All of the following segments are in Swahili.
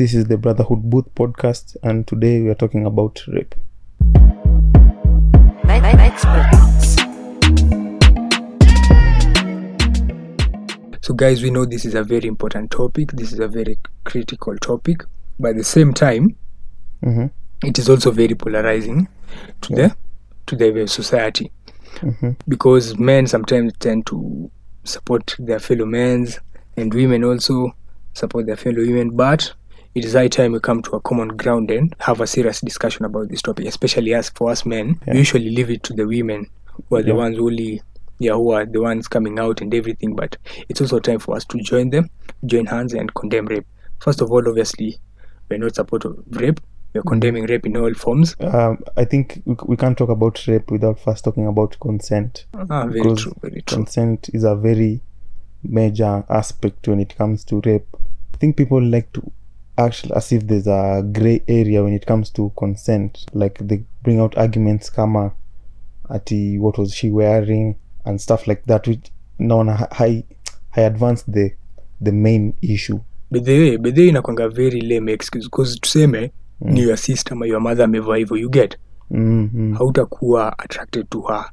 This is the Brotherhood Booth podcast, and today we are talking about rape. So, guys, we know this is a very important topic. This is a very critical topic. But at the same time, hmm it is also very polarizing to the to the society hmm because men sometimes tend to support their fellow men, and women also support their fellow women. But it is high time we come to a common ground and have a serious discussion about this topic, especially as for us men. Yeah. We usually leave it to the women who are the Yeah. ones only yeah, who are the ones coming out and everything, but it's also time for us to join them, join hands and condemn rape. First of all, obviously, we're not supportive of rape. We're condemning rape in all forms. Um, I think we, we can't talk about rape without first talking about consent. Ah, very true, very true. Consent is a very major aspect when it comes to rape. I think people like to act as if there's a gray area when it comes to consent. Like they bring out arguments kama ati what was she wearing and stuff like that, which naona ha- hai hai advance the the main issue. The way inakwanga very lame excuse because tuseme ni your sister ama your mother amevaa hivyo you get mm-hmm. hautakuwa attracted to her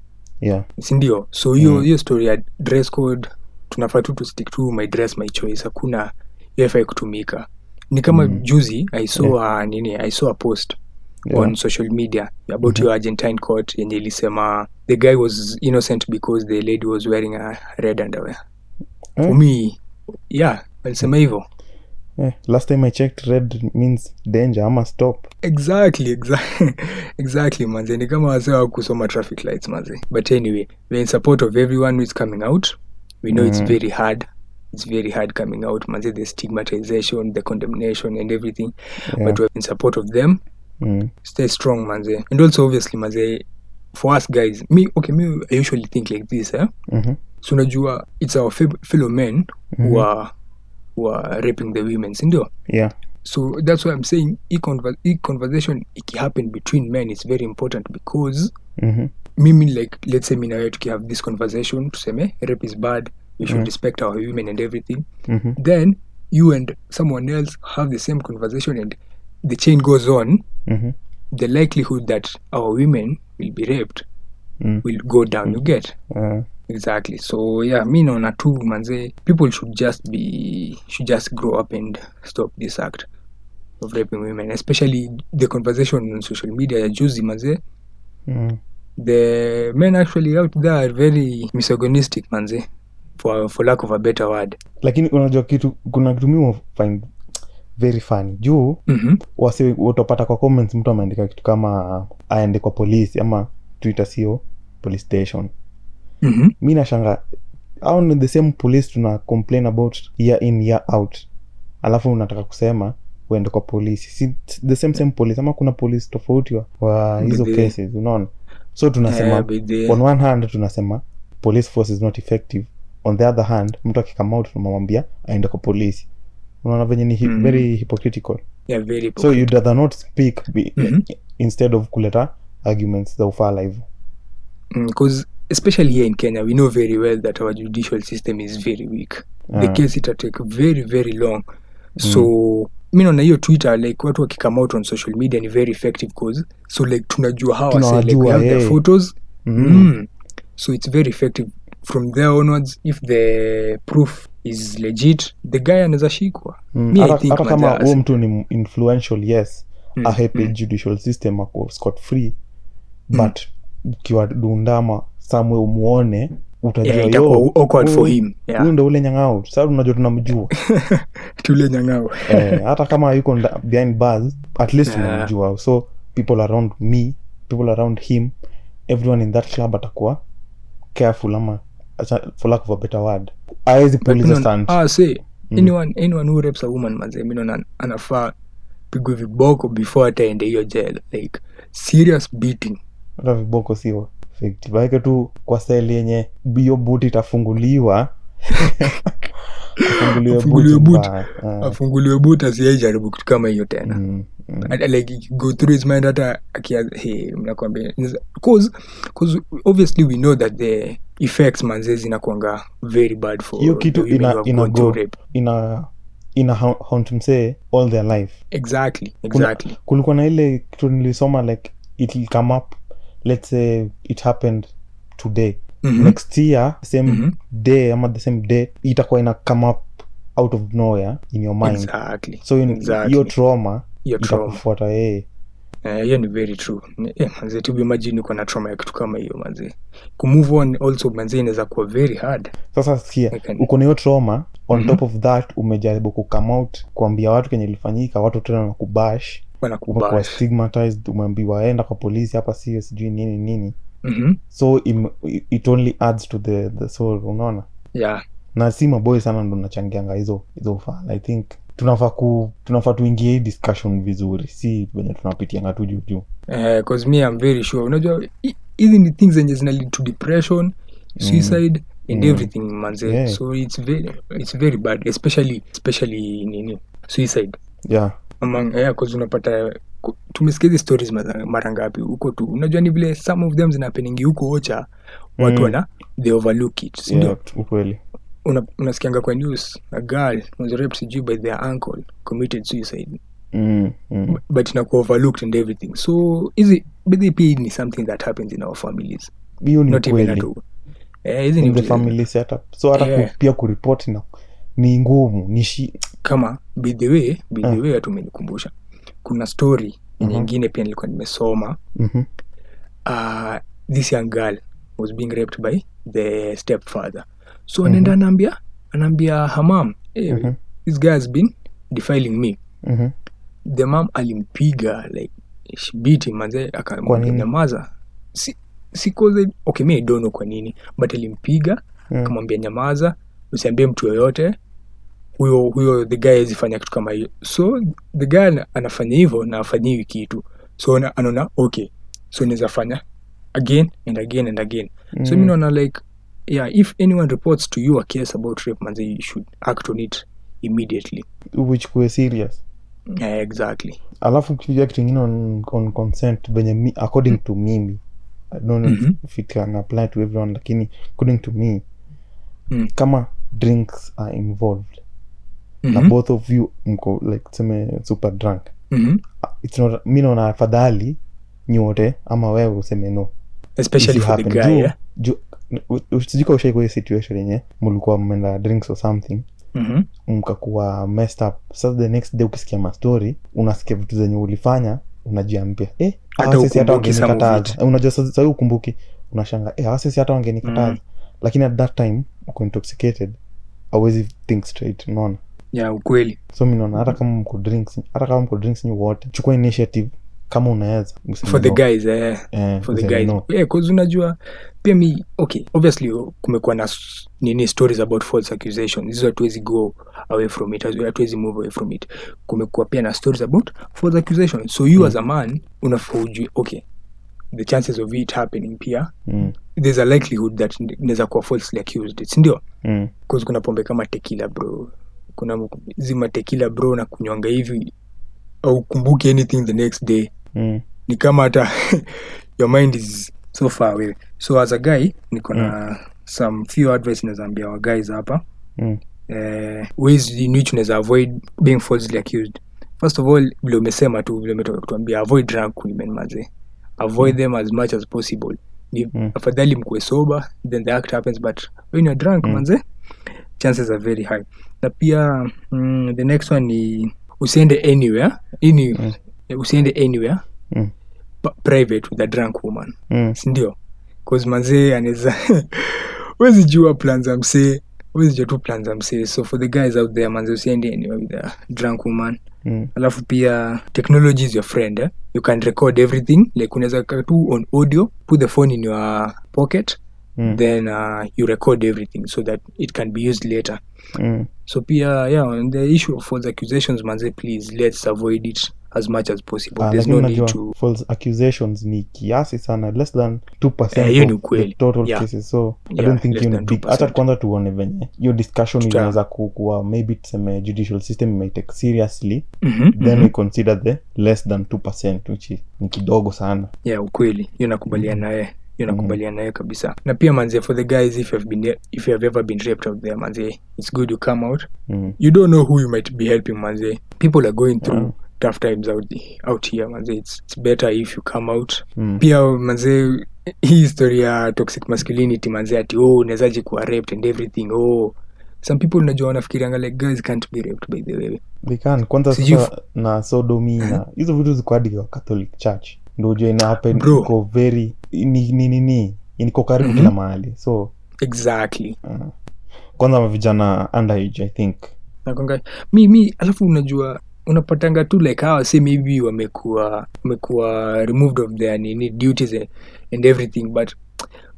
Yeah. sindio so hiyo Mm. hiyo story ya dress code tunafaa tu to stick to my dress my choice hakuna hiyo haifai kutumika ni kama Mm. juzi i saw a, nini i saw a post Yeah. on social media about your argentine court yenye ilisema the guy was innocent because the lady was wearing a red underwear Eh? for me yeah walisema hivyo Yeah. Last time I checked, red means danger. Ama stop. exactly exactly exactly manze ni kama wasewa kusoma traffic lights manze but anyway we're in support of everyone who is coming out we know it's Mm. very hard it's very hard coming out manze the stigmatization the condemnation and everything Yeah. but we're in support of them Mm. stay strong manze and also obviously manze for us guys me okay me i usually think like this eh? Mhm. so unajua it's our fe- fellow men who are who are raping the women sindio Yeah. so that's why i'm saying e, conver- e conversation ikihappen between men is very important because Mhm. mimi like let's say mi nawe tukihave this conversation tuseme rape is bad we should respect our women and everything. Mhm. then you and someone else have the same conversation and the chain goes on. Mhm. the likelihood that our women will be raped Mm. will go down you get? Uh, exactly. So yeah mi naona tu manze. People should just be should just grow up and stop this act of raping women especially the conversation on social media ya juzi manze. Mm. the men actually out there are very misogynistic manze for, for lack of a better word. Lakini unajua kitu kuna kitu mi find very funny. Juu mm-hmm. wasi utapata kwa comments mtu ameandika kitu kama aende kwa polisi ama twitter sio police station. Mm-hmm. mi nashanga au ni the same police tuna complain about year in year out. Alafu unataka kusema uende kwa polisi si the same same police ama kuna police tofauti wa, wa hizo cases unaona? So tunasema Yeah, on one hand tunasema police force is not effective on the other hand mtu akikama out tunamwambia aende kwa polisi unaona venye ni hi- Mhm. very hypocritical yeah very so you'd rather not speak be, Mhm. instead of kuleta arguments za ufala hivo because especially here in kenya we know very well that our judicial system is very weak the Ah. case itatake very very long so mi naona hiyo twitter like watu wakikama out on social media ni very effective cause so like tunajua wase, like we their eh. photos Mhm. mm. so it's very effective from there onwards if the proof is legit the guy anaweza shikwa. Mm, hata think kama huo mtu ni influential yes Mm, ahepe judicial system ako scot free. But ukiwa dundama samwe umuone utajua Yeah, yo, itakuwa awkward for huyu- him, yeah. huyu ndo ule nyang'ao. Sa unajua tunamjua. Tule nyang'ao. Eh, hata kama yuko behind bars at least Yeah. unamjua so people around me people around him everyone in that club atakuwa careful ama for lack of a better word. But puliza stand ah, say, anyone, anyone who rapes a woman manze mi anafaa pigwe viboko before ataende hiyo jail like serious beating. Hata viboko sio effective tu kwa seli yenye hiyo buti itafunguliwa. Afunguliwe mbaya. Ah, but asiaijaribu kitu kama hiyo tena. Mm, mm. Like go through his mind hata akia hey, mnakwambia. Obviously we know that the effects manze zinakwanga very bad for hiyo kitu ina, ina go ina ina haunt msee all their life. Exactly Kuna- kulikuwa na ile kitu nilisoma like it will come up let's say it happened today. Mhm. next year same Mhm. day ama the same day itakuwa ina come up out of nowhere in your mind. Exactly so in- Exactly. trauma. itakufuata yeye Eh, hiyo ni very true. Yeah, manze tu imagine uko na trauma ya kitu kama hiyo manze. Kumove on also manze inaweza kuwa very hard. Sasa sikia uko na hiyo trauma on Mhm. top of that umejaribu kucome out kuambia watu kenye ilifanyika watu tena na kubash wanakubash stigmatized umeambiwa enda kwa polisi hapa sio sijui nini nini. Mhm. so im, it only adds to the, the soul unaona? Yeah. Na si maboi sana ndo nachangianga hizo hizo ufala i think tunafaa ku tunafaa tuingie hii discussion vizuri. Si venye tunapitianga tu juu juu. Eh, cause me I'm very sure. Unajua hi- hizi ni things zenye zina lead to depression suicide and Mm. everything manze. Yeah. so it's very it's very bad especially especially nini suicide. Yeah. Among yeah, cause unapata tumesikia hizi stories mara ngapi huko tu. Unajua ni vile some of them zinapeningi huko ocha watu Mm. they overlook it sindio yeah ukweli una, unasikianga kwa news a girl was raped sijui by their uncle committed suicide mm, mm. but inakuwa overlooked and everything so hizi bidhi pia ni something that happens in our families hiyo ni not even at eh, hizi ni in the vitu- family setup so hata Yeah. pia kuripoti na ni ngumu ni shi kama by the way by the Ah. way umenikumbusha kuna story Mhm. nyingine pia nilikuwa nimesoma Mhm. uh, this young girl was being raped by the stepfather so anaenda anaambia anaambia hamam hey, mm-hmm. this guy has been defiling me Mhm. the mam alimpiga like shibiti manze akamwambia si, si cause okay me I kwa nini but alimpiga Mm. akamwambia nyamaza usiambie mtu yoyote huyo huyo the guy azifanya kitu kama hiyo so the guy anafanya hivyo na afanyiwi kitu so ana- anaona okay so naweza fanya again and again and again so mi Mm. naona like yeah if anyone reports to you a case about rape manze you should act on it immediately uichukue serious yeah, exactly alafu kitu ingine on, on consent venye according to mimi I don't know Mhm. if, it can apply to everyone lakini according to me Mm. kama drinks are involved na Mhm. both of you mko like tuseme super drunk Mhm. it's not mi naona afadhali nyote ama wewe useme no especially for the guy yeah? juu- u- u- sijui kama ushaikuwa hiyo situation yenye mlikuwa mmeenda drinks or something. Mhm. mkakuwa messed up. Sasa the next day ukisikia mastori unasikia vitu zenye ulifanya unajiambia eh, sisi hata ukumbuki wangenikataza. Eh, unajua ukumbuki unashanga eh, sisi hata wangenikataza. Mm. lakini at that time uko intoxicated awezi think straight unaona? Yeah ukweli. So minaona hata kama mko drinks hata kama mko drinks nyi wote chukua initiative kama unaweza for the guys eh, Eh, for the guys. no. yeah cause unajua pia mi okay obviously kumekuwa na nini stories about false accusation hizo hatuwezi go away from it hatuwezi move away from it. Kumekuwa pia na stories about false accusation so you Mm. as a man unafaa ujue okay the chances of it happening pia Mm, there's a likelihood that inaweza kuwa falsely accused sindio? Mm, cause kuna pombe kama tekila bro. Kuna zima tekila bro na kunywanga hivi aukumbuki anything the next day mm, ni kama hata your mind is so far away. So as a guy niko na some few advice nazaambia wa guys hapa. Mm, uh, ways in which unaweza avoid being falsely accused. First of all vile umesema tu vile umetoka kutuambia avoid drunk women maze avoid them as much as possible. Ni Mm. afadhali mkuwe sober then the act happens but when you're drunk Mm. manze chances are very high. Na pia mm, the next one ni usiende anywhere ini Mm. usiende anywhere mm, private with a drunk woman. Mm, sindio? Cause mazee anaweza wezi jua plan za msee wezi jua tu plan za msee so for the guys out there manze usiende anywhere with a drunk woman. Mm, alafu pia technology is your friend eh? you can record everything. Like unaweza kaa tu on audio put the phone in your pocket. Mm, then uh, you record everything so that it can be used later. Mm. so pia yeah on the issue of false accusations manze please let's avoid it as much as possible. Ah, there's no need to false accusations ni kiasi sana less than 2% Eh, ni of the total Yeah. cases. So i don't think big hata kwanza tuone venye hiyo discussion inaweza ku- kuwa maybe tuseme judicial system imeitake seriously Mhm, then mhm. we consider the less than 2% which is ni kidogo sana. Yeah ukweli. Hiyo nakubaliana naye. Hiyo nakubaliana nayo kabisa. Na pia manzie for the guys if you've been if you have ever been raped out there manzie it's good you come out. Mm. you don't know who you might be helping manzie people are going through Yeah. Tough times out, out here manze. It's, it's better if you come out. Mm. pia manze hii story ya toxic masculinity manze ati oh unawezaji kuwa raped and everything oh. Some people unajua wanafikirianga like girls can't be raped by the way. They can kwanza sasa na sodomi na hizo vitu ziko hadi kwa catholic church. Ndo ujue ina happen iko very ni ni ni ni iko karibu Mhm. kila mahali. So exactly. uh, kwanza mavijana underage i think. Nakwanga mi mi alafu unajua unapatanga tu like hawa si maybe wamekuwa wamekuwa removed of their nini duties and- and everything but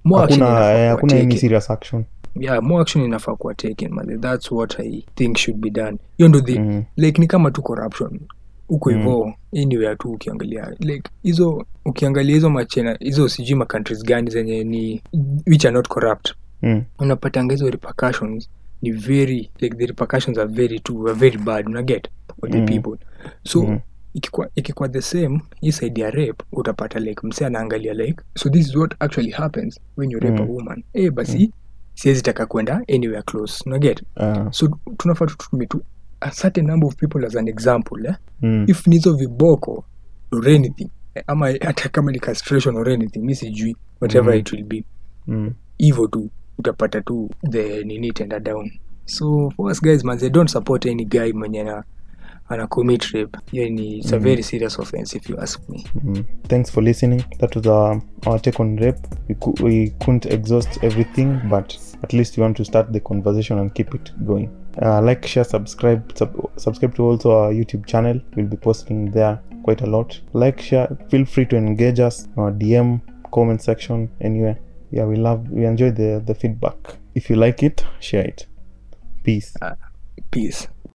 more hakuna inafaa eh, hakuna any serious action. Yeah more action inafaa kuwa taken man. That's what i think should be done. Hiyo ndo the Mhm. like ni kama tu corruption. Huko Mm. hivo anywhere tu ukiangalia like hizo ukiangalia hizo machena hizo sijui ma countries gani zenye ni which are not corrupt. Mm. unapatanga hizo repercussions ni very like the repercussions are very too are very bad unaget the Mm. people so mm. ikikuwa ikikuwa the same hii side ya rape utapata like mse anaangalia like so this is what actually happens when you rape a Mm. woman eh basi siwezi taka kwenda anywhere close naget Uh, so tunafaa tutumie tu a certain number of people as an example eh? mm. if nizo viboko or anything eh, ama hata kama ni castration or anything mi sijui whatever mm. it will be Mm. tu utapata tu the nini tenda down so for us guys manze don't support any guy mwenye ana, a commit rape hiyo ni it's a Mhm. very serious offense if you ask me Mm. Thanks for listening. That was our, our take on rape. We, cou- we couldn't exhaust everything, but at least we want to start the conversation and keep it going. Uh, like, share, subscribe. Sub- subscribe to also our YouTube channel. We'll be posting there quite a lot. Like, share. Feel free to engage us in our DM, comment section, anywhere. Yeah, we love, we enjoy the the feedback. If you like it, share it. Peace. peace